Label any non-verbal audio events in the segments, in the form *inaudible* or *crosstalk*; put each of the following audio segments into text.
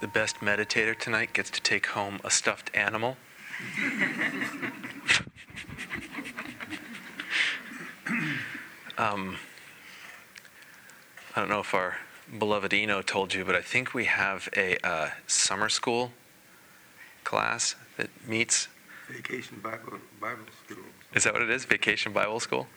The best meditator tonight gets to take home a stuffed animal. *laughs* um, I don't know if our beloved Eno told you, but I think we have a uh, summer school class that meets. Vacation Bible, Bible School. Is that what it is? Vacation Bible School?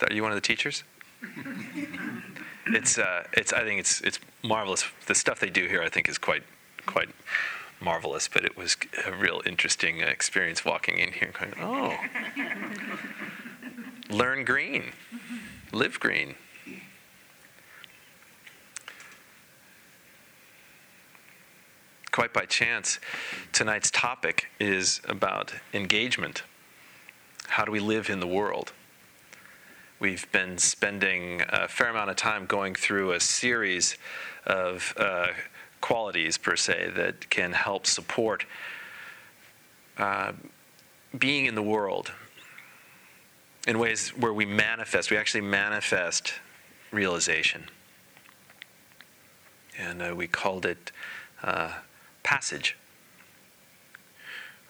Are you one of the teachers? *laughs* it's, uh, it's. I think it's, it's marvelous. The stuff they do here, I think, is quite, quite marvelous. But it was a real interesting experience walking in here going, oh, learn green, live green. quite by chance, tonight's topic is about engagement. How do we live in the world? We've been spending a fair amount of time going through a series of uh, qualities, per se, that can help support uh, being in the world in ways where we manifest, we actually manifest realization. And uh, we called it uh, passage.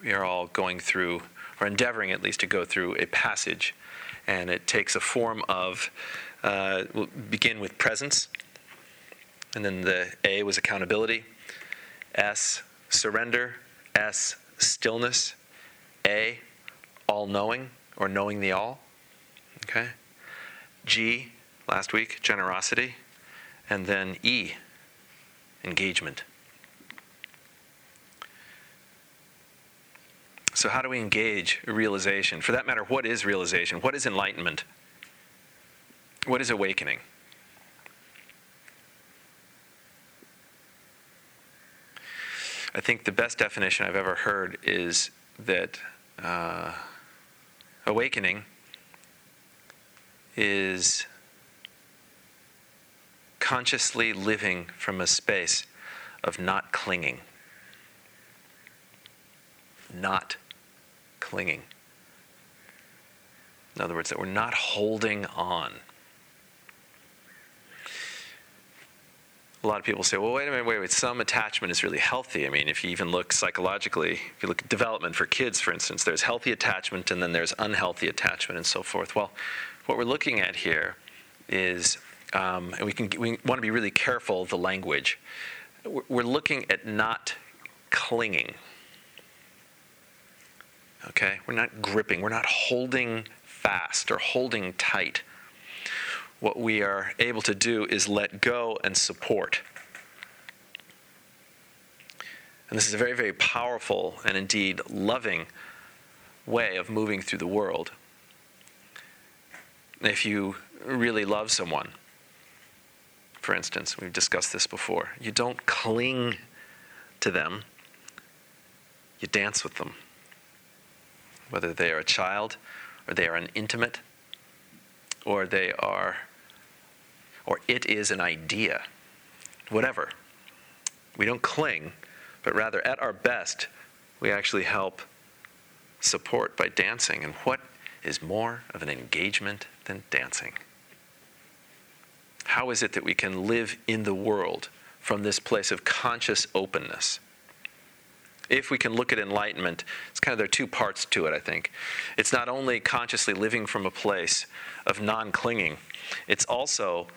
We are all going through, or endeavoring at least to go through, a passage. And it takes a form of, uh, we'll begin with presence. And then the A was accountability. S, surrender. S, stillness. A, all knowing, or knowing the all. Okay? G, last week, generosity. And then E, engagement. So, how do we engage realization? For that matter, what is realization? What is enlightenment? What is awakening? I think the best definition I've ever heard is that uh, awakening is consciously living from a space of not clinging. Not clinging. In other words, that we're not holding on. A lot of people say, well, wait a minute, wait, wait, some attachment is really healthy. I mean, if you even look psychologically, if you look at development for kids, for instance, there's healthy attachment and then there's unhealthy attachment and so forth. Well, what we're looking at here is, um, and we, can, we want to be really careful of the language. We're looking at not clinging. Okay? We're not gripping, we're not holding fast or holding tight. What we are able to do is let go and support. And this is a very, very powerful and indeed loving way of moving through the world. If you really love someone, for instance, we've discussed this before, you don't cling to them, you dance with them whether they are a child or they are an intimate or they are, or it is an idea, whatever. We don't cling, but rather at our best, we actually help support by dancing. And what is more of an engagement than dancing? How is it that we can live in the world from this place of conscious openness? If we can look at enlightenment, it's kind of there are two parts to it, I think. It's not only consciously living from a place of non clinging, it's also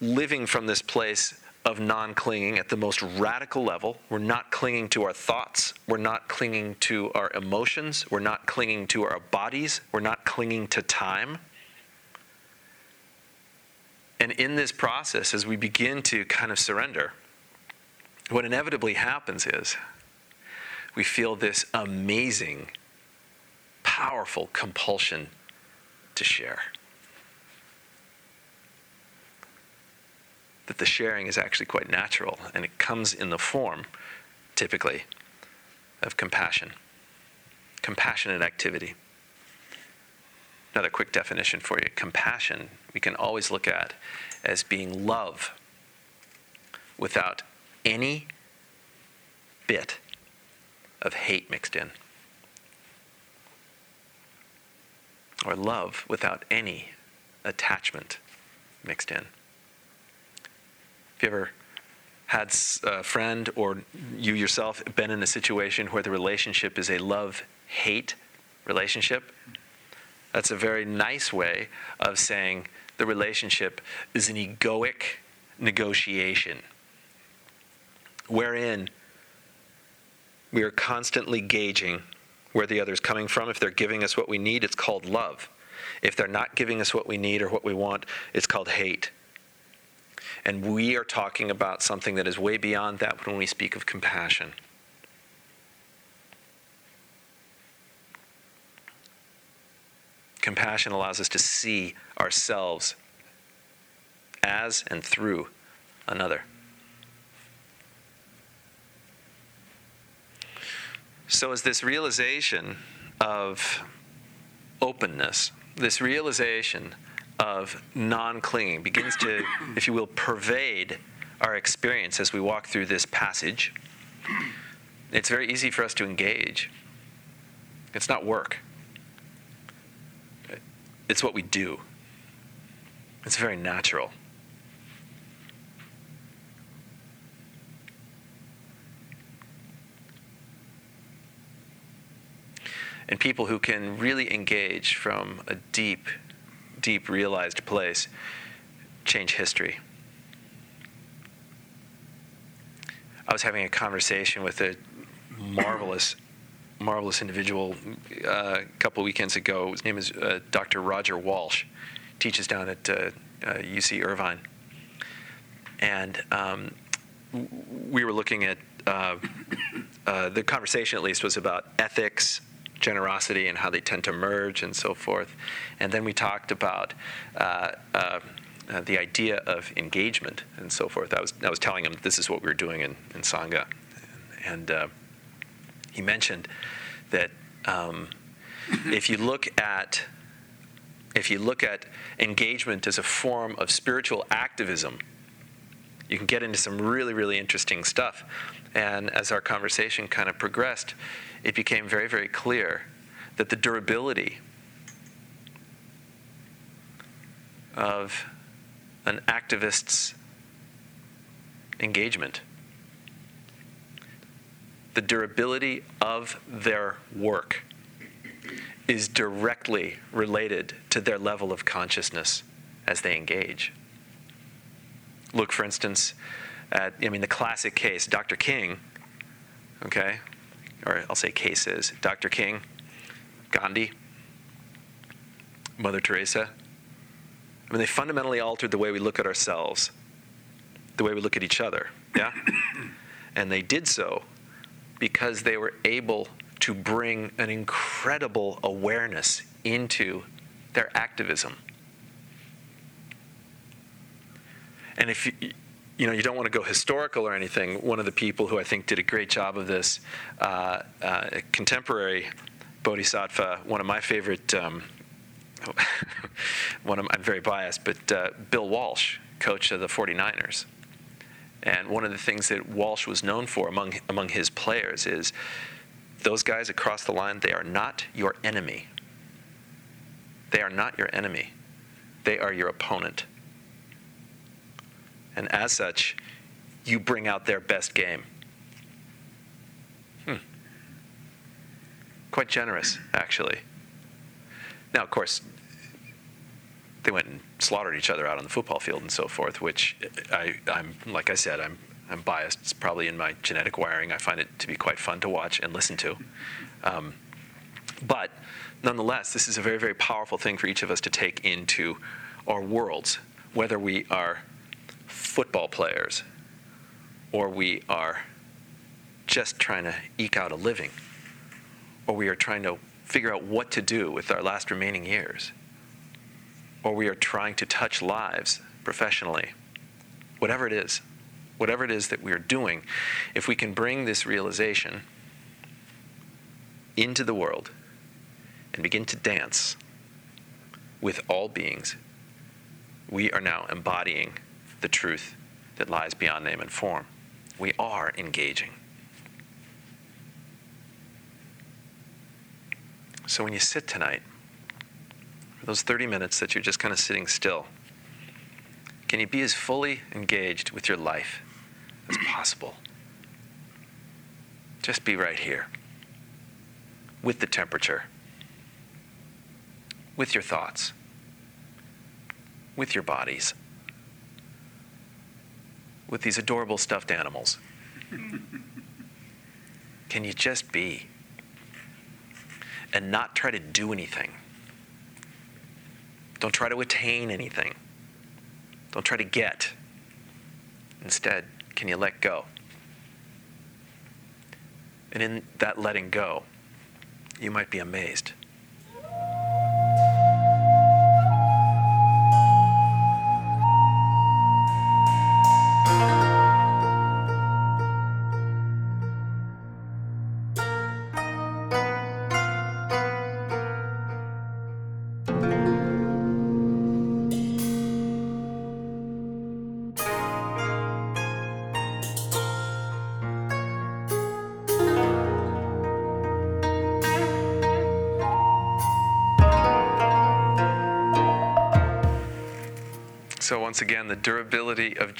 living from this place of non clinging at the most radical level. We're not clinging to our thoughts, we're not clinging to our emotions, we're not clinging to our bodies, we're not clinging to time. And in this process, as we begin to kind of surrender, what inevitably happens is we feel this amazing, powerful compulsion to share. That the sharing is actually quite natural and it comes in the form, typically, of compassion, compassionate activity. Another quick definition for you compassion, we can always look at as being love without any bit of hate mixed in. Or love without any attachment mixed in. Have you ever had a friend or you yourself been in a situation where the relationship is a love hate relationship? That's a very nice way of saying the relationship is an egoic negotiation wherein we are constantly gauging where the other is coming from. If they're giving us what we need, it's called love. If they're not giving us what we need or what we want, it's called hate. And we are talking about something that is way beyond that when we speak of compassion. Compassion allows us to see ourselves as and through another. So, as this realization of openness, this realization of non clinging begins to, *coughs* if you will, pervade our experience as we walk through this passage, it's very easy for us to engage. It's not work, it's what we do, it's very natural. And people who can really engage from a deep, deep realized place change history. I was having a conversation with a marvelous, *coughs* marvelous individual uh, a couple weekends ago. His name is uh, Dr. Roger Walsh. Teaches down at uh, UC uh, Irvine, and um, we were looking at uh, *coughs* uh, the conversation. At least was about ethics generosity and how they tend to merge and so forth. And then we talked about uh, uh, uh, the idea of engagement and so forth. I was, I was telling him this is what we were doing in, in Sangha. And uh, he mentioned that um, if you look at if you look at engagement as a form of spiritual activism, you can get into some really, really interesting stuff. And as our conversation kind of progressed, it became very, very clear that the durability of an activist's engagement, the durability of their work, is directly related to their level of consciousness as they engage. Look, for instance, at I mean the classic case, Dr. King, okay, or I'll say cases, Dr. King, Gandhi, Mother Teresa. I mean, they fundamentally altered the way we look at ourselves, the way we look at each other, yeah? *coughs* and they did so because they were able to bring an incredible awareness into their activism. And if you, you know, you don't want to go historical or anything. One of the people who I think did a great job of this, uh, uh, contemporary bodhisattva, one of my favorite, um, *laughs* one of, I'm very biased, but uh, Bill Walsh, coach of the 49ers. And one of the things that Walsh was known for among, among his players is those guys across the line, they are not your enemy. They are not your enemy. They are your opponent and as such, you bring out their best game. Hmm. Quite generous, actually. Now, of course, they went and slaughtered each other out on the football field and so forth, which I, I'm, like I said, I'm, I'm biased. It's probably in my genetic wiring. I find it to be quite fun to watch and listen to. Um, but nonetheless, this is a very, very powerful thing for each of us to take into our worlds, whether we are football players or we are just trying to eke out a living or we are trying to figure out what to do with our last remaining years or we are trying to touch lives professionally, whatever it is, whatever it is that we are doing, if we can bring this realization into the world and begin to dance with all beings, we are now embodying the truth that lies beyond name and form. We are engaging. So when you sit tonight, for those 30 minutes that you're just kind of sitting still, can you be as fully engaged with your life as possible? Just be right here with the temperature, with your thoughts, with your bodies, with these adorable stuffed animals. Can you just be and not try to do anything? Don't try to attain anything. Don't try to get. Instead, can you let go? And in that letting go, you might be amazed.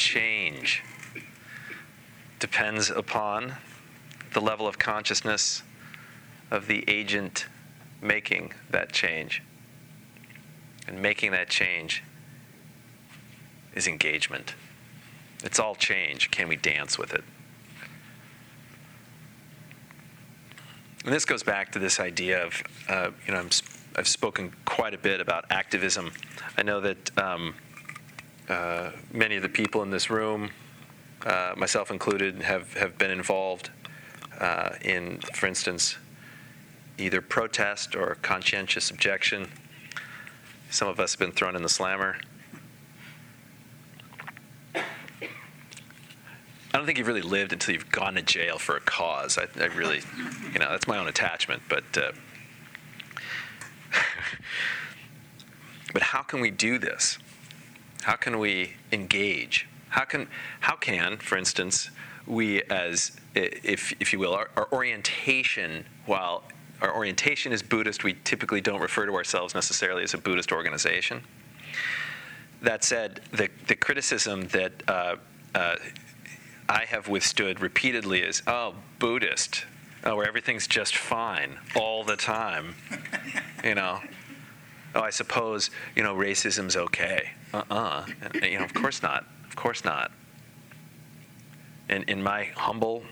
Change depends upon the level of consciousness of the agent making that change. And making that change is engagement. It's all change. Can we dance with it? And this goes back to this idea of, uh, you know, i have spoken quite a bit about activism. I know that. Um, uh, many of the people in this room, uh, myself included, have, have been involved uh, in, for instance, either protest or conscientious objection. Some of us have been thrown in the slammer. I don't think you've really lived until you've gone to jail for a cause. I, I really, you know, that's my own attachment. But, uh, *laughs* but how can we do this? How can we engage? How can, how can for instance, we as, if, if you will, our, our orientation, while our orientation is Buddhist, we typically don't refer to ourselves necessarily as a Buddhist organization. That said, the, the criticism that uh, uh, I have withstood repeatedly is, oh, Buddhist, oh, where everything's just fine all the time. you know, oh, I suppose, you know, racism's okay. Uh-uh. You know, of course not. Of course not. And in my humble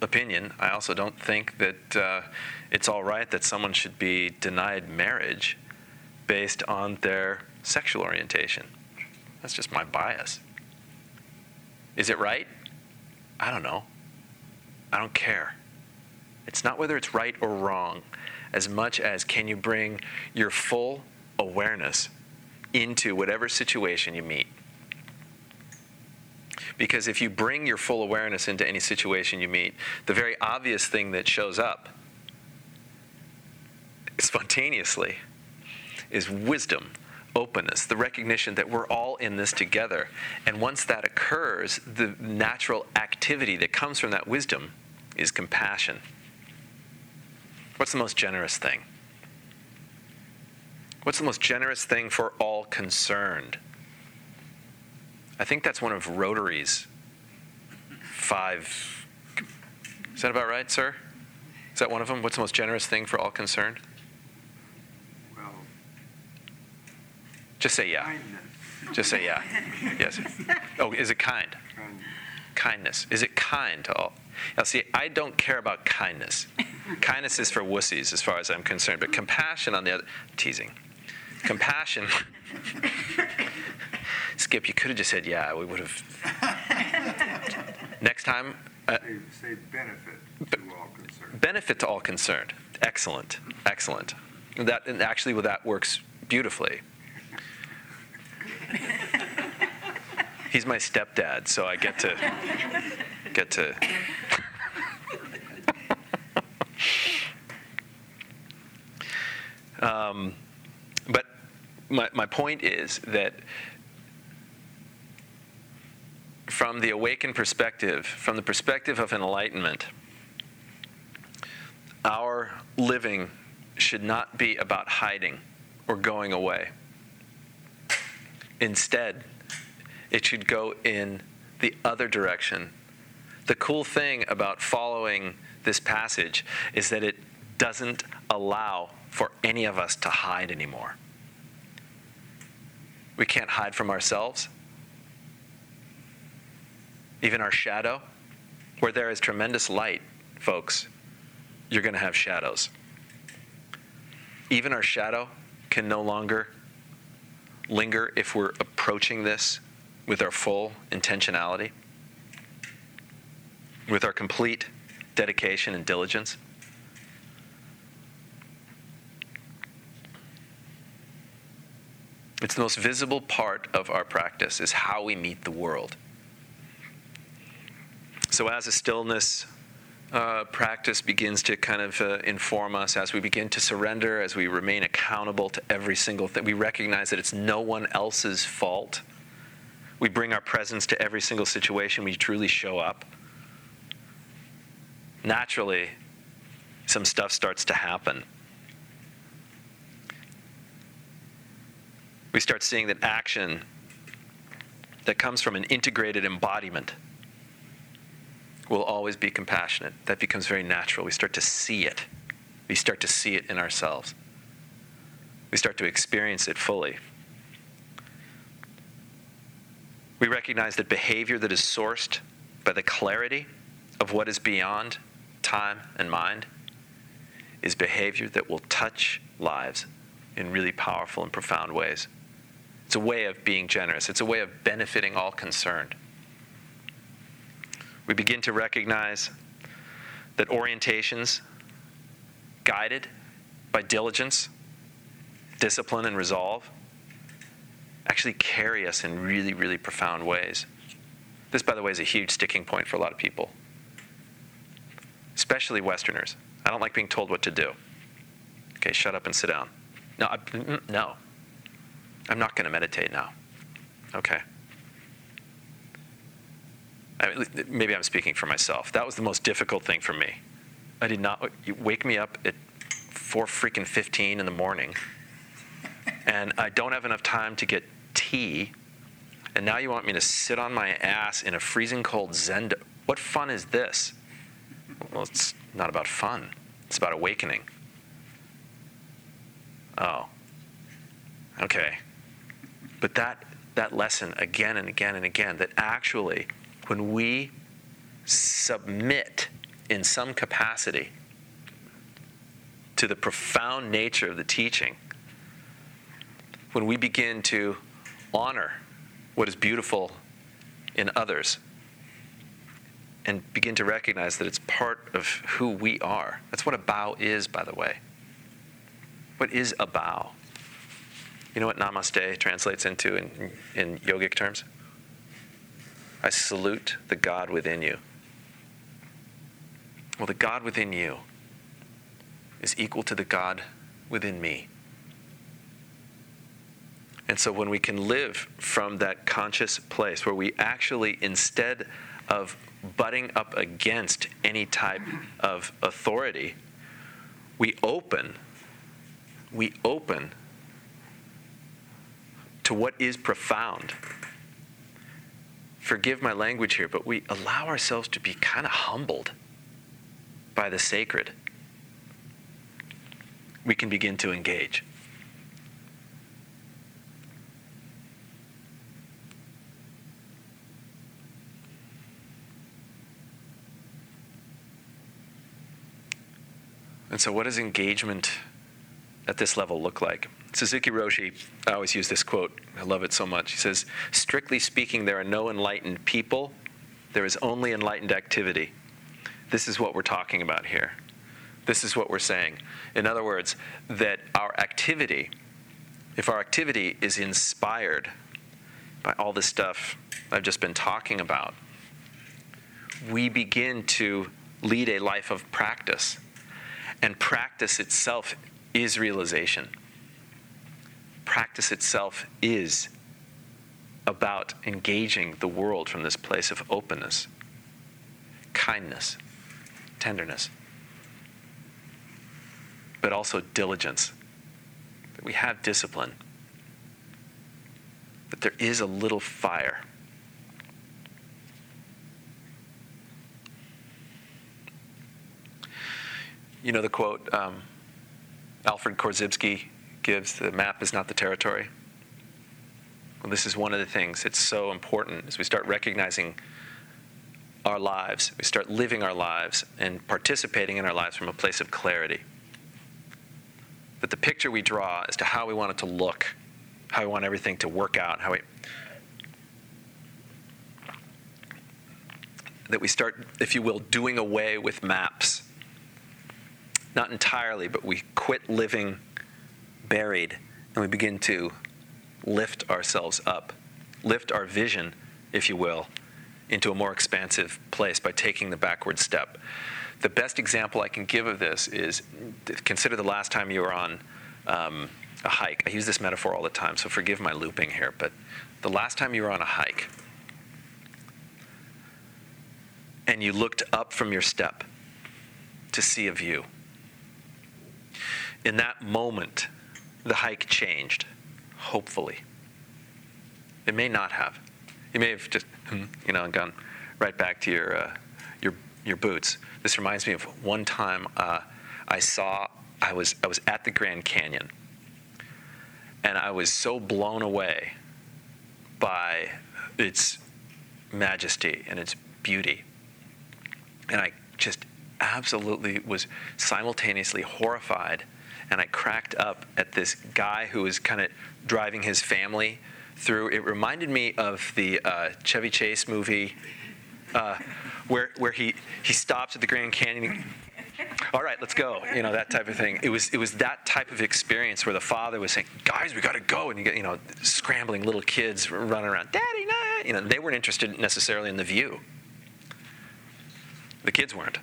opinion, I also don't think that uh, it's all right that someone should be denied marriage based on their sexual orientation. That's just my bias. Is it right? I don't know. I don't care. It's not whether it's right or wrong, as much as can you bring your full awareness into whatever situation you meet. Because if you bring your full awareness into any situation you meet, the very obvious thing that shows up spontaneously is wisdom, openness, the recognition that we're all in this together. And once that occurs, the natural activity that comes from that wisdom is compassion. What's the most generous thing? What's the most generous thing for all concerned? I think that's one of Rotary's five. Is that about right, sir? Is that one of them? What's the most generous thing for all concerned? Well, Just say yeah. kindness. Just say yeah. Yes. Oh, is it kind? Kindness. Kindness. Is it kind to all? Now, see, I don't care about kindness. kindness is for wussies, as far as I'm concerned. But compassion, on the other, teasing. Compassion. Skip, you could have just said yeah. We would have. Next time, uh, Say, say benefit to all concerned. benefit to all concerned. Excellent, excellent. That and actually, well, that works beautifully. He's my stepdad, so I get to get to. *laughs* um, my, my point is that from the awakened perspective, from the perspective of enlightenment, our living should not be about hiding or going away. Instead, it should go in the other direction. The cool thing about following this passage is that it doesn't allow for any of us to hide anymore. We can't hide from ourselves, even our shadow. Where there is tremendous light, folks, you're going to have shadows. Even our shadow can no longer linger if we're approaching this with our full intentionality, with our complete dedication and diligence. It's the most visible part of our practice is how we meet the world. So as a stillness uh, practice begins to kind of uh, inform us as we begin to surrender, as we remain accountable to every single thing, we recognize that it's no one else's fault. We bring our presence to every single situation, we truly show up. Naturally, some stuff starts to happen. We start seeing that action that comes from an integrated embodiment will always be compassionate. That becomes very natural. We start to see it. We start to see it in ourselves. We start to experience it fully. We recognize that behavior that is sourced by the clarity of what is beyond time and mind is behavior that will touch lives in really powerful and profound ways. It's a way of being generous, it's a way of benefiting all concerned. We begin to recognize that orientations guided by diligence, discipline, and resolve actually carry us in really, really profound ways. This, by the way, is a huge sticking point for a lot of people, especially Westerners. I don't like being told what to do. Okay, shut up and sit down. No, I, mm, mm, no. I'm not going to meditate now. Okay. I mean, maybe I'm speaking for myself. That was the most difficult thing for me. I did not wake me up at 4 freaking 15 in the morning, and I don't have enough time to get tea, and now you want me to sit on my ass in a freezing cold zendo. What fun is this? Well, it's not about fun. It's about awakening. Oh. Okay. But that, that lesson again and again and again that actually, when we submit in some capacity to the profound nature of the teaching, when we begin to honor what is beautiful in others and begin to recognize that it's part of who we are. That's what a bow is, by the way. What is a bow? You know what namaste translates into in, in yogic terms? I salute the God within you. Well, the God within you is equal to the God within me. And so when we can live from that conscious place where we actually, instead of butting up against any type of authority, we open, we open to what is profound. Forgive my language here, but we allow ourselves to be kind of humbled by the sacred. We can begin to engage. And so, what does engagement at this level look like? Suzuki Roshi, I always use this quote, I love it so much. He says, Strictly speaking, there are no enlightened people, there is only enlightened activity. This is what we're talking about here. This is what we're saying. In other words, that our activity, if our activity is inspired by all this stuff I've just been talking about, we begin to lead a life of practice. And practice itself is realization. Practice itself is about engaging the world from this place of openness, kindness, tenderness, but also diligence. That we have discipline, that there is a little fire. You know the quote um, Alfred Korzybski gives the map is not the territory. Well, this is one of the things that's so important as we start recognizing our lives, we start living our lives and participating in our lives from a place of clarity. That the picture we draw as to how we want it to look, how we want everything to work out, how we that we start, if you will, doing away with maps not entirely, but we quit living buried and we begin to lift ourselves up, lift our vision, if you will, into a more expansive place by taking the backward step. The best example I can give of this is consider the last time you were on um, a hike. I use this metaphor all the time, so forgive my looping here, but the last time you were on a hike and you looked up from your step to see a view in that moment, the hike changed, hopefully. It may not have. You may have just, hmm, you know, gone right back to your, uh, your, your boots. This reminds me of one time uh, I saw, I was, I was at the Grand Canyon, and I was so blown away by its majesty and its beauty. And I just absolutely was simultaneously horrified and I cracked up at this guy who was kind of driving his family through. It reminded me of the uh, Chevy Chase movie uh, where where he he stops at the Grand Canyon. All right, let's go. You know that type of thing. It was it was that type of experience where the father was saying, "Guys, we got to go," and you get you know scrambling little kids running around, "Daddy, nah!" You know they weren't interested necessarily in the view. The kids weren't.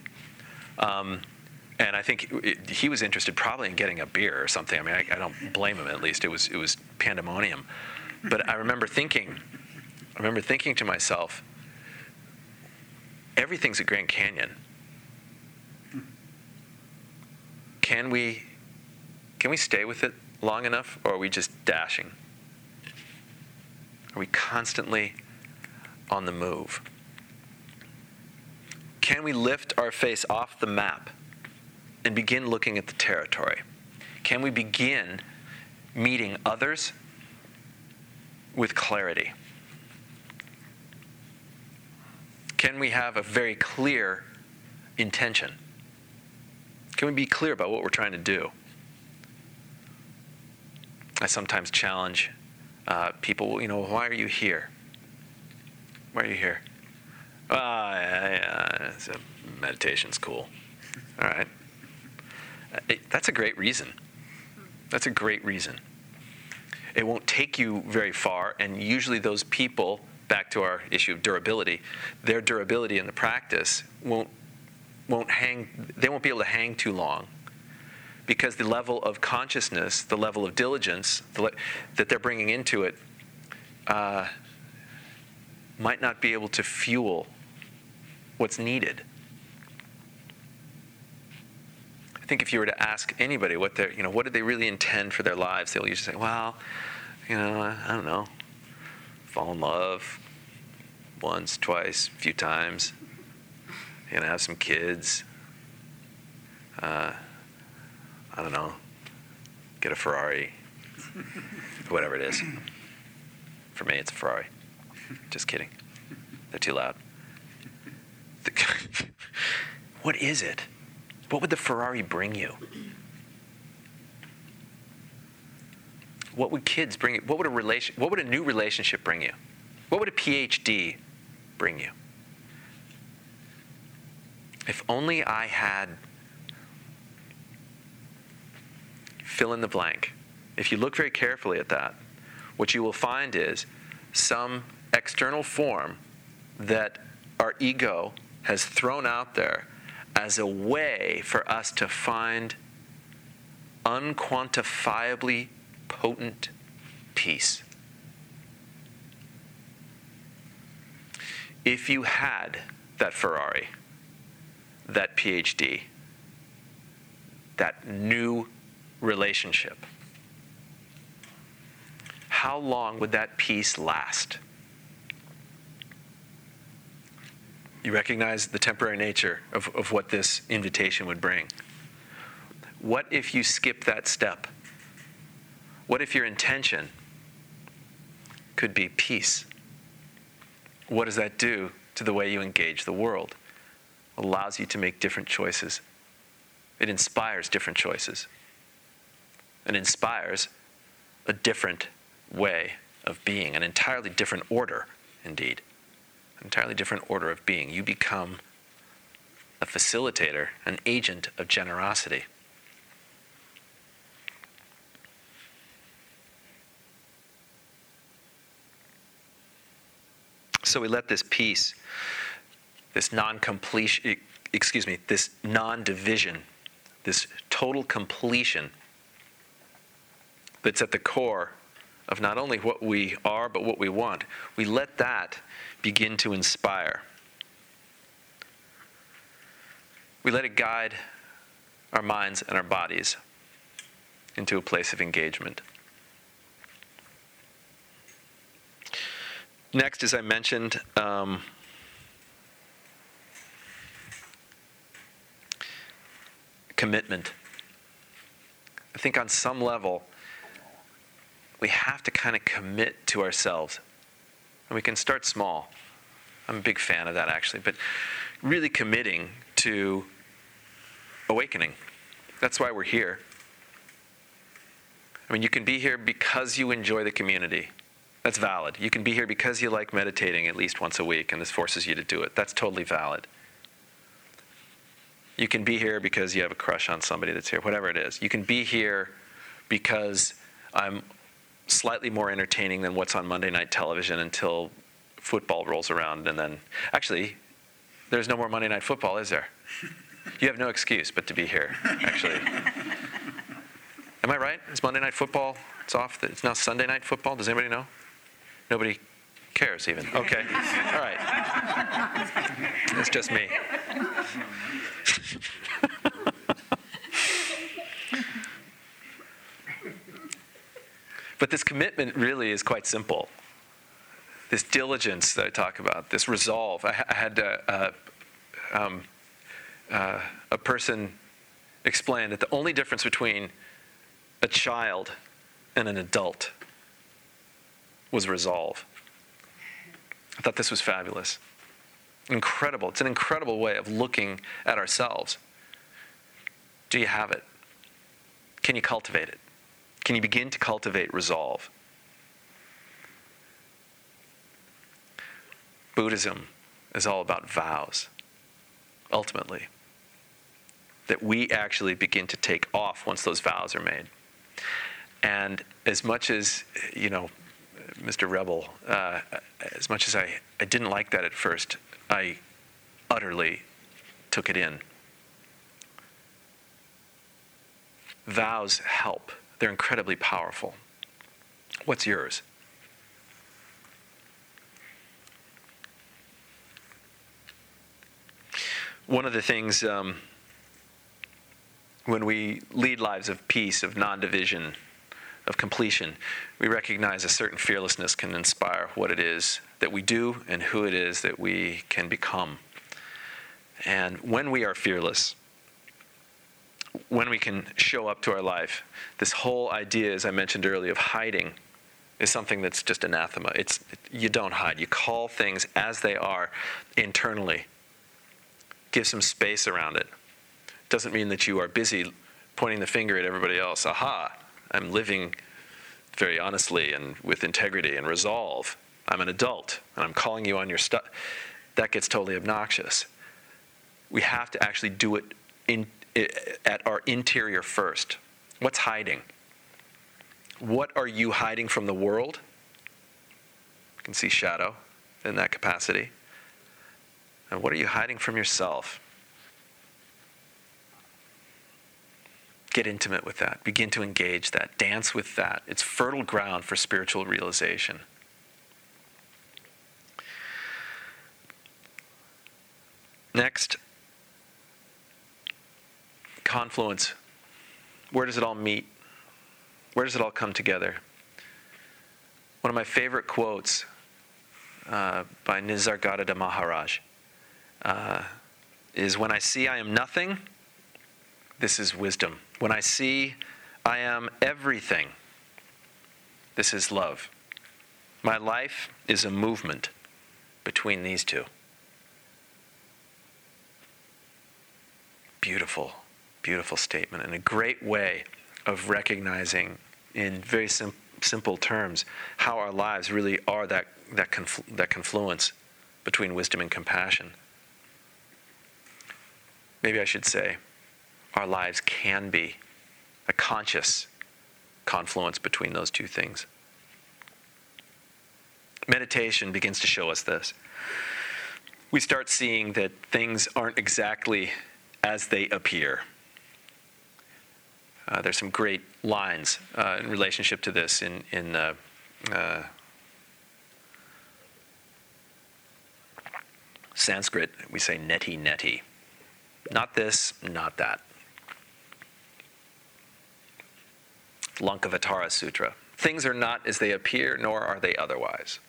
Um, and I think it, he was interested probably in getting a beer or something. I mean, I, I, don't blame him. At least it was it was pandemonium. But I remember thinking, I remember thinking to myself, everything's a Grand Canyon. Can we can we stay with it long enough, or are we just dashing? Are we constantly on the move? Can we lift our face off the map? And begin looking at the territory? Can we begin meeting others with clarity? Can we have a very clear intention? Can we be clear about what we're trying to do? I sometimes challenge uh, people, you know, why are you here? Why are you here? Uh, yeah, yeah, meditation's cool. All right. It, that's a great reason. That's a great reason. It won't take you very far, and usually those people, back to our issue of durability, their durability in the practice won't won't hang. They won't be able to hang too long, because the level of consciousness, the level of diligence the, that they're bringing into it, uh, might not be able to fuel what's needed. Think if you were to ask anybody what they you know, what did they really intend for their lives, they'll usually say, well, you know, I don't know, fall in love once, twice, a few times, you know, have some kids, uh, I don't know, get a Ferrari, *laughs* whatever it is. For me, it's a Ferrari. Just kidding. They're too loud. *laughs* what is it? What would the Ferrari bring you? What would kids bring you? What would a relation what would a new relationship bring you? What would a PhD bring you? If only I had fill in the blank. If you look very carefully at that, what you will find is some external form that our ego has thrown out there as a way for us to find unquantifiably potent peace. If you had that Ferrari, that PhD, that new relationship, how long would that peace last? You recognize the temporary nature of, of what this invitation would bring. What if you skip that step? What if your intention could be peace? What does that do to the way you engage the world? It allows you to make different choices. It inspires different choices. It inspires a different way of being, an entirely different order, indeed. Entirely different order of being. You become a facilitator, an agent of generosity. So we let this peace, this non completion, excuse me, this non division, this total completion that's at the core of not only what we are, but what we want, we let that begin to inspire. We let it guide our minds and our bodies into a place of engagement. Next, as I mentioned, um, commitment. I think on some level, we have to kind of commit to ourselves. And we can start small. I'm a big fan of that, actually. But really committing to awakening. That's why we're here. I mean, you can be here because you enjoy the community. That's valid. You can be here because you like meditating at least once a week and this forces you to do it. That's totally valid. You can be here because you have a crush on somebody that's here, whatever it is. You can be here because I'm slightly more entertaining than what's on Monday night television until football rolls around and then actually there's no more Monday night football, is there? You have no excuse but to be here, actually. Am I right? It's Monday night football? It's off. It's now Sunday night football. Does anybody know? Nobody cares even. Okay. All right. It's just me. But this commitment really is quite simple. This diligence that I talk about, this resolve. I, I had a, a, um, uh, a person explain that the only difference between a child and an adult was resolve. I thought this was fabulous. Incredible. It's an incredible way of looking at ourselves. Do you have it? Can you cultivate it? Can you begin to cultivate resolve? Buddhism is all about vows, ultimately. That we actually begin to take off once those vows are made. And as much as, you know, Mr. Rebel, uh, as much as I, I didn't like that at first, I utterly took it in. Vows help, they're incredibly powerful. What's yours? One of the things um, when we lead lives of peace, of non division, of completion, we recognize a certain fearlessness can inspire what it is that we do and who it is that we can become. And when we are fearless, when we can show up to our life, this whole idea, as I mentioned earlier, of hiding is something that's just anathema. It's you don't hide. You call things as they are internally. Give some space around it. Doesn't mean that you are busy pointing the finger at everybody else. Aha, I'm living very honestly and with integrity and resolve. I'm an adult and I'm calling you on your stuff. That gets totally obnoxious. We have to actually do it in, at our interior first. What's hiding? What are you hiding from the world? You can see shadow in that capacity. And what are you hiding from yourself? Get intimate with that. Begin to engage that. Dance with that. It's fertile ground for spiritual realization. Next, confluence. Where does it all meet? Where does it all come together? One of my favorite quotes uh, by Nisargadatta Maharaj uh, is When I see I am nothing, this is wisdom. When I see I am everything, this is love. My life is a movement between these two. Beautiful, beautiful statement, and a great way of recognizing in very sim- simple terms how our lives really are that, that, confl- that confluence between wisdom and compassion. Maybe I should say, our lives can be a conscious confluence between those two things. Meditation begins to show us this. We start seeing that things aren't exactly as they appear. Uh, there's some great lines uh, in relationship to this in, in uh, uh Sanskrit. We say neti neti. Not this, not that. Lankavatara Sutra. Things are not as they appear, nor are they otherwise.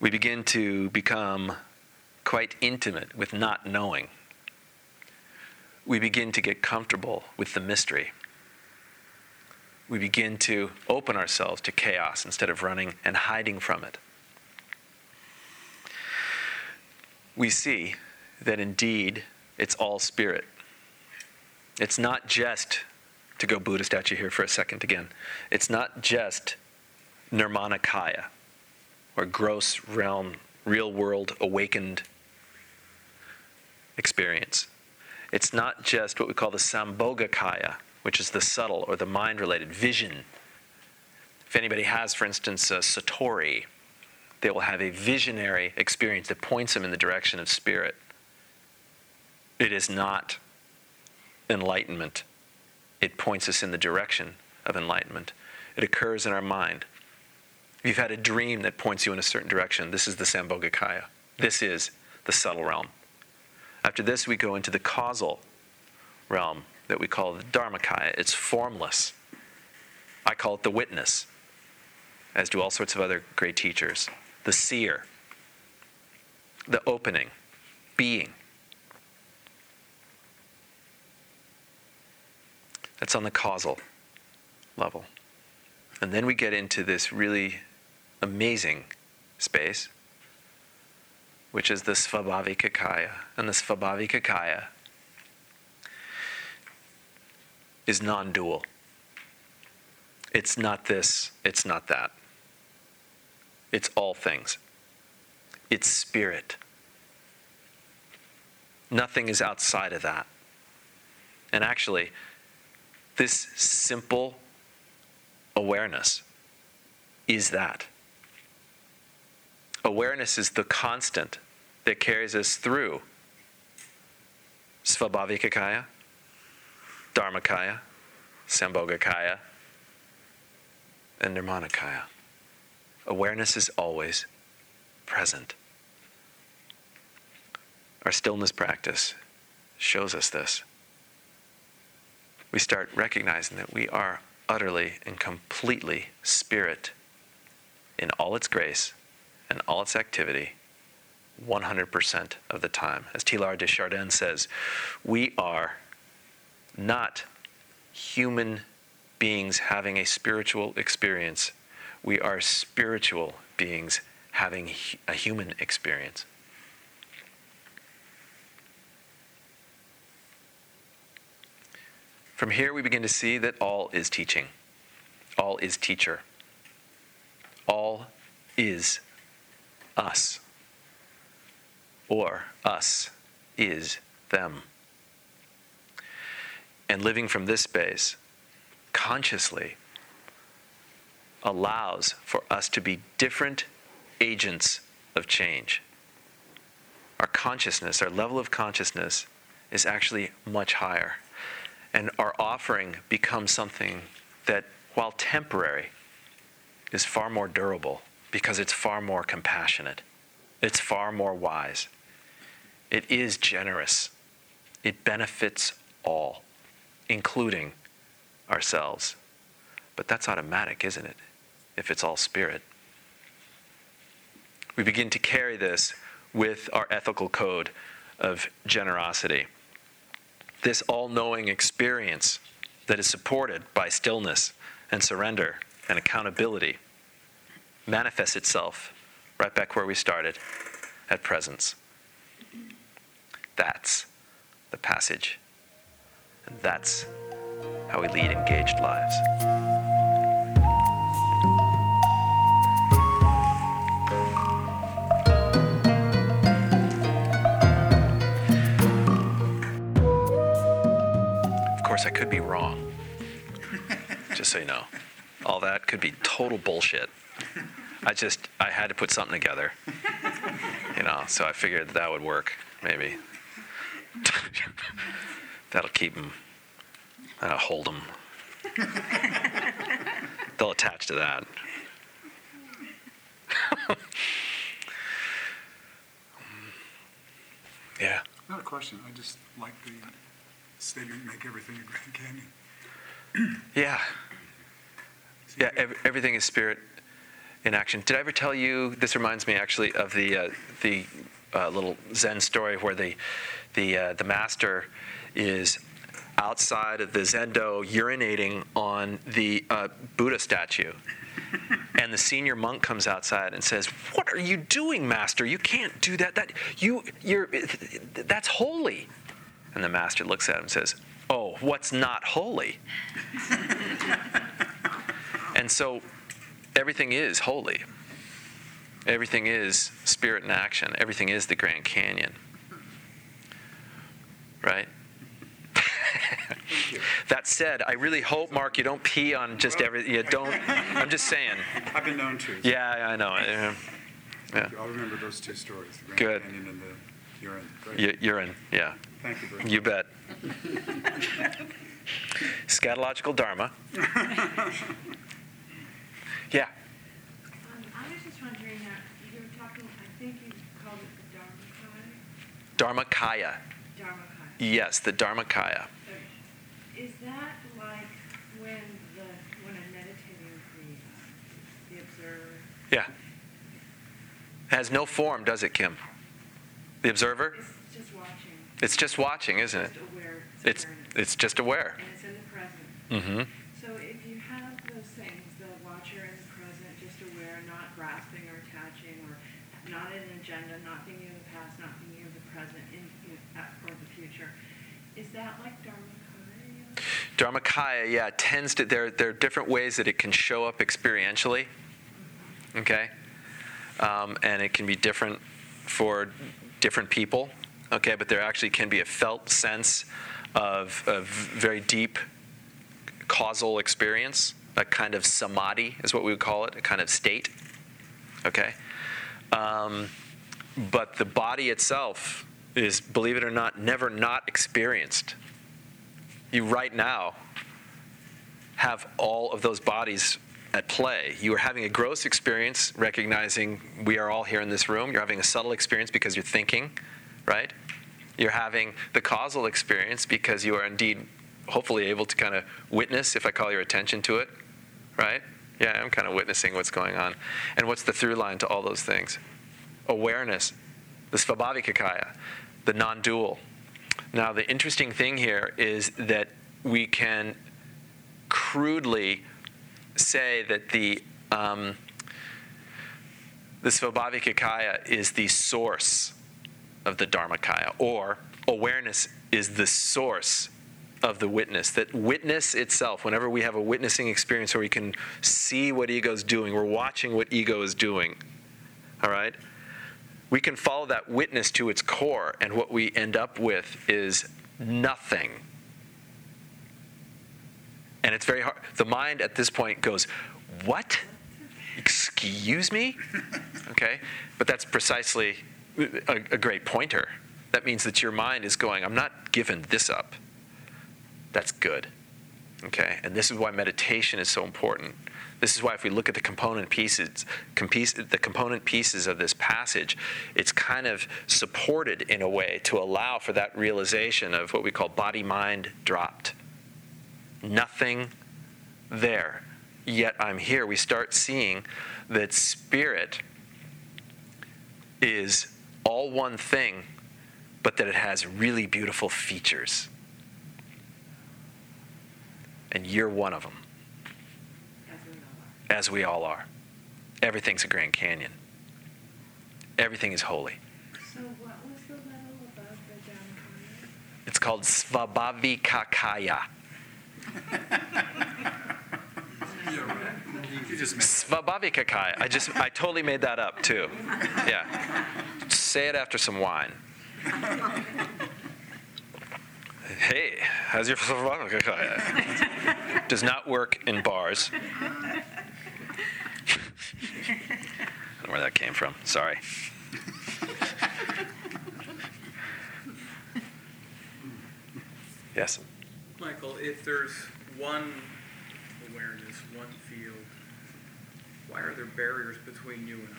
We begin to become quite intimate with not knowing we begin to get comfortable with the mystery. We begin to open ourselves to chaos instead of running and hiding from it. We see that indeed it's all spirit. It's not just, to go Buddhist at you here for a second again, it's not just nirmanakaya or gross realm, real world awakened experience. It's not just what we call the Sambhogakaya, which is the subtle or the mind related vision. If anybody has, for instance, a Satori, they will have a visionary experience that points them in the direction of spirit. It is not enlightenment, it points us in the direction of enlightenment. It occurs in our mind. If you've had a dream that points you in a certain direction, this is the Sambhogakaya. This is the subtle realm. After this, we go into the causal realm that we call the Dharmakaya. It's formless. I call it the witness, as do all sorts of other great teachers. The seer, the opening, being. That's on the causal level. And then we get into this really amazing space which is the Svabhavikakaya. And the Svabhavikakaya is non dual. It's not this, it's not that. It's all things. It's spirit. Nothing is outside of that. And actually, this simple awareness is that. Awareness is the constant that carries us through Svabhavikakaya, Dharmakaya, Sambhogakaya, and Nirmanakaya. Awareness is always present. Our stillness practice shows us this. We start recognizing that we are utterly and completely spirit in all its grace and all its activity 100% of the time. As Teilhard de Chardin says, we are not human beings having a spiritual experience. We are spiritual beings having a human experience. From here, we begin to see that all is teaching, all is teacher, all is us or us is them. And living from this space, consciously, allows for us to be different agents of change. Our consciousness, our level of consciousness, is actually much higher. And our offering becomes something that, while temporary, is far more durable because it's far more compassionate. It's far more wise. It is generous. It benefits all, including ourselves. But that's automatic, isn't it? If it's all spirit. We begin to carry this with our ethical code of generosity. This all knowing experience that is supported by stillness and surrender and accountability manifests itself right back where we started at presence. That's the passage. And that's how we lead engaged lives. Of course, I could be wrong. *laughs* Just so you know. All that could be total bullshit. I just, I had to put something together. You know, so I figured that would work, maybe. *laughs* That'll keep them, that'll hold them. *laughs* They'll attach to that. *laughs* yeah. Not a question, I just like the statement, make everything a Grand Canyon. *clears throat* Yeah. Yeah, ev- everything is spirit in action. Did I ever tell you? This reminds me actually of the uh, the uh, little Zen story where the the uh, the master is outside of the zendo urinating on the uh, Buddha statue. *laughs* And the senior monk comes outside and says, "What are you doing, master? You can't do that. That you you're that's holy." And the master looks at him and says, "Oh, what's not holy?" *laughs* And so everything is holy. Everything is spirit in action. Everything is the Grand Canyon. Right? *laughs* that said, I really hope, Mark, you don't pee on just every. You don't. I'm just saying. I've been known to. Yeah, I know. Yeah. Yeah. I'll remember those two stories, the Grand Good. Canyon and the urine. You- Urine. Yeah. Thank you very much. You bet. *laughs* Scatological Dharma. *laughs* Yeah. Um, I was just wondering, uh, you were talking, I think you called it the Dharmakaya. Dharmakaya? Yes, the Dharmakaya. So, Is that like when the, when a meditator breathes, the observer? Yeah. Has no form, does it, Kim? The observer? It's just watching, It's just watching, isn't it? just aware, It's awareness. it's just aware. And it's in the present. Mm-hmm. So if you have those things, the watcher in the present, just aware, not grasping or attaching, or not an agenda, not thinking of the past, not thinking of the present, in, in, uh, or the future, is that like Dharmakaya? Yeah, tends to there there are different ways that it can show up experientially. Okay, um, and it can be different for different people. Okay, but there actually can be a felt sense of, of very deep causal experience, a kind of samadhi is what we would call it, a kind of state. Okay, um, but the body itself is, believe it or not, never not experienced you right now have all of those bodies at play. You are having a gross experience, recognizing we are all here in this room. You're having a subtle experience because you're thinking, right? You're having the causal experience because you are indeed, hopefully, able to kind of witness if I call your attention to it, right? Yeah, I'm kind of witnessing what's going on. And what's the through line to all those things? Awareness, the Svabhavikakaya, the non dual. Now, the interesting thing here is that we can crudely say that the um, the is the source of the Dharmakaya, or awareness is the source of the witness. That witness itself, whenever we have a witnessing experience where we can see what ego is doing, we're watching what ego is doing. All right? We can follow that witness to its core, and what we end up with is nothing. And it's very hard. The mind at this point goes, What? Excuse me? *laughs* Okay? But that's precisely a, a great pointer. That means that your mind is going, I'm not giving this up. That's good. Okay? And this is why meditation is so important. This is why if we look at the component pieces, the component pieces of this passage, it's kind of supported in a way to allow for that realization of what we call body mind dropped. Nothing there. Yet I'm here. We start seeing that spirit is all one thing, but that it has really beautiful features. And you're one of them as we all are. Everything's a Grand Canyon. Everything is holy. So what was the level above the Dhammakaya? It's called Svabhavikakaya. You just made Svabhavikakaya. I just, I totally made that up too. Yeah. Say it after some wine. *laughs* Hey, how's your? *laughs* Does not work in bars. *laughs* I don't know where that came from. Sorry. yes. Michael, if there's one awareness, one field, why are there barriers between you and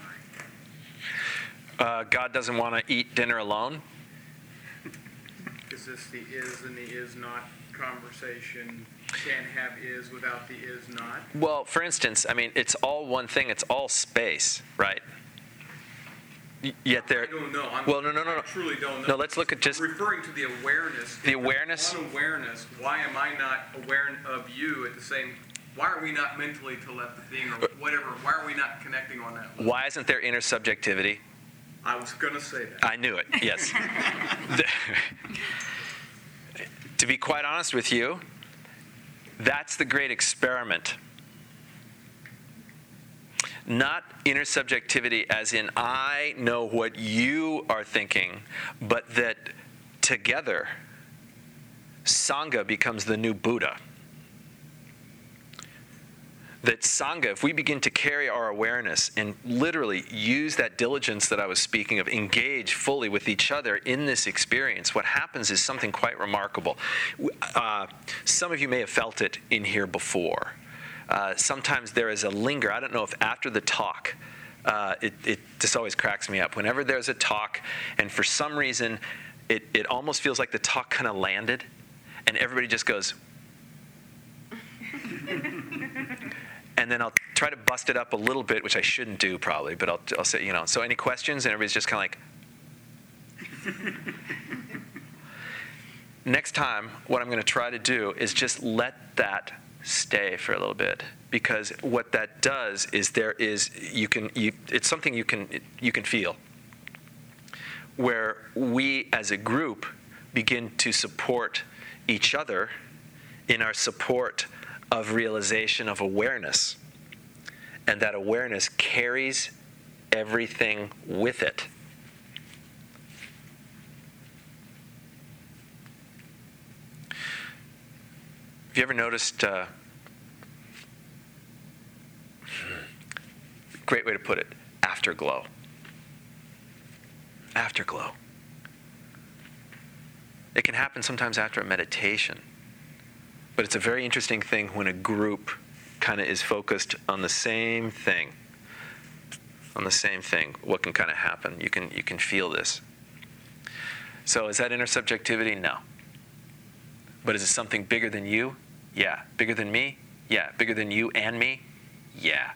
I? Uh, God doesn't want to eat dinner alone. Is this the is and the is not conversation? Can't have is without the is not? Well, for instance, I mean, it's all one thing. It's all space, right? Y- Yet there. I don't know. I'm, Well, no, no, no, no. I truly don't know. No, let's look at just- referring to the awareness. The awareness? One awareness. Why am I not aware of you at the same? Why are we not mentally telepathying or uh, whatever? Why are we not connecting on that? level? Why isn't there that? I was gonna say that. I knew it. Yes. *laughs* To be quite honest with you, that's the great experiment. Not intersubjectivity, as in I know what you are thinking, but that together, Sangha becomes the new Buddha. That Sangha, if we begin to carry our awareness and literally use that diligence that I was speaking of, engage fully with each other in this experience, what happens is something quite remarkable. Uh, some of you may have felt it in here before. Uh, sometimes there is a linger. I don't know if after the talk, uh, it, it just always cracks me up. Whenever there's a talk, and for some reason, it, it almost feels like the talk kind of landed, and everybody just goes, and then I'll try to bust it up a little bit, which I shouldn't do probably, but I'll, I'll say, you know, so any questions? And everybody's just kind of like, *laughs* next time, what I'm going to try to do is just let that stay for a little bit because what that does is there is you can you, it's something you can you can feel where we as a group begin to support each other in our support of realization of awareness and that awareness carries everything with it Have you ever noticed? Uh, great way to put it afterglow. Afterglow. It can happen sometimes after a meditation, but it's a very interesting thing when a group kind of is focused on the same thing. On the same thing, what can kind of happen? You can you can feel this. So is that intersubjectivity? No. But is it something bigger than you? Yeah. Bigger than me? Yeah. Bigger than you and me? Yeah.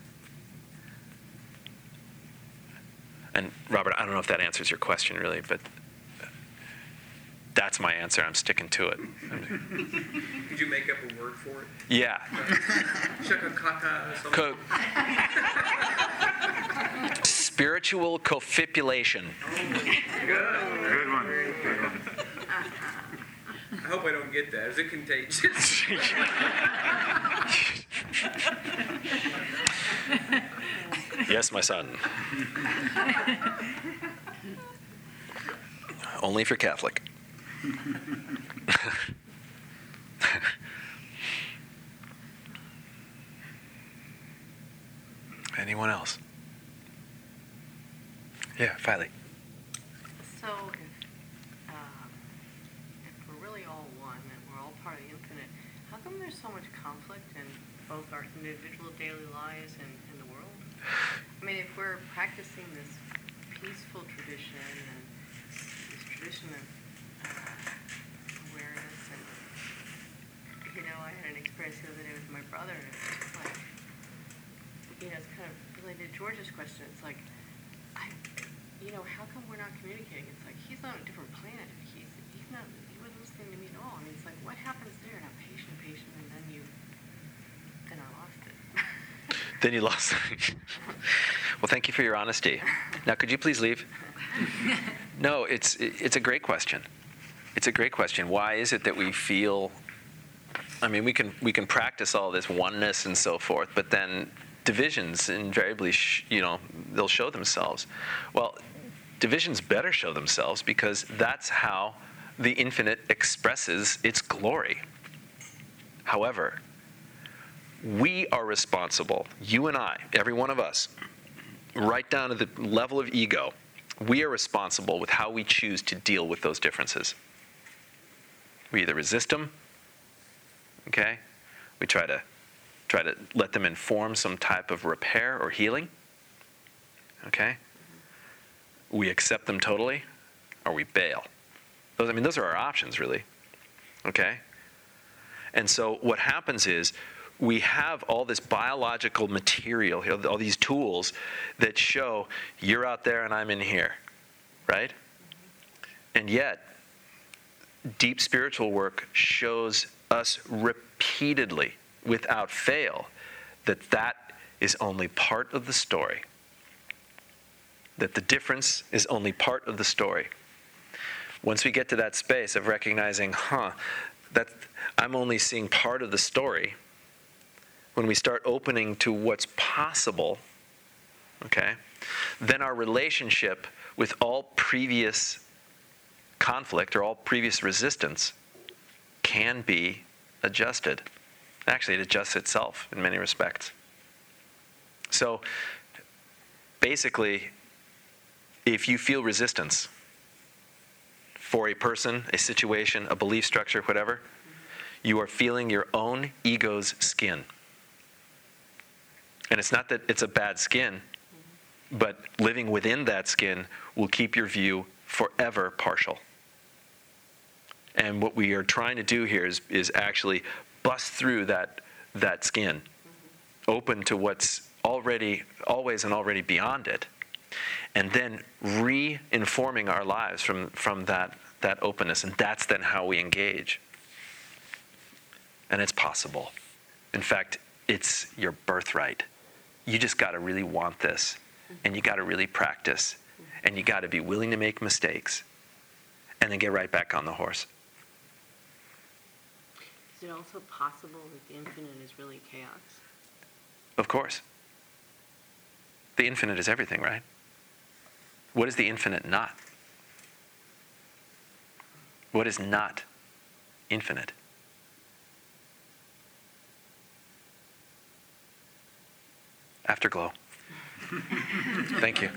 And Robert, I don't know if that answers your question really, but that's my answer. I'm sticking to it. Did you make up a word for it? Yeah. Something? Co- spiritual cofipulation. Good one, good one. I hope I don't get that. Is it contagious? *laughs* yes, my son. Only if you're Catholic. *laughs* Anyone else? Yeah, Filey. So if, um, if we're really all one and we're all part of the infinite, how come there's so much conflict in both our individual daily lives and in the world? I mean, if we're practicing this peaceful tradition and this tradition of uh, awareness and, you know, I had an experience the other day with my brother and it's just like, you know, it's kind of related to George's question. It's like, I, you know, how come we're not communicating? It's like he's on a different planet. He's he's not he wasn't listening to me at all. I mean, it's like what happens there? Now patient, patient, and then you then I lost it. Then you lost. *laughs* well, thank you for your honesty. Now, could you please leave? No, it's it's a great question. It's a great question. Why is it that we feel? I mean, we can we can practice all this oneness and so forth, but then divisions invariably, sh- you know, they'll show themselves. Well, divisions better show themselves because that's how the infinite expresses its glory. However, we are responsible, you and I, every one of us, right down to the level of ego, we are responsible with how we choose to deal with those differences. We either resist them, okay? We try to try to let them inform some type of repair or healing, okay? We accept them totally, or we bail. Those, I mean, those are our options, really, okay? And so what happens is we have all this biological material, all these tools that show you're out there and I'm in here, right? And yet, deep spiritual work shows us repeatedly, without fail, that that is only part of the story. That the difference is only part of the story. Once we get to that space of recognizing, huh, that I'm only seeing part of the story, when we start opening to what's possible, okay, then our relationship with all previous conflict or all previous resistance can be adjusted. Actually, it adjusts itself in many respects. So, basically, if you feel resistance for a person, a situation, a belief structure, whatever, you are feeling your own ego's skin. And it's not that it's a bad skin, but living within that skin will keep your view forever partial. And what we are trying to do here is, is actually bust through that, that skin, open to what's already, always and already beyond it, and then re informing our lives from, from that, that openness. And that's then how we engage. And it's possible. In fact, it's your birthright. You just got to really want this, mm-hmm. and you got to really practice, mm-hmm. and you got to be willing to make mistakes, and then get right back on the horse. Is it also possible that the infinite is really chaos? Of course. The infinite is everything, right? What is the infinite not? What is not infinite? Afterglow. Thank you.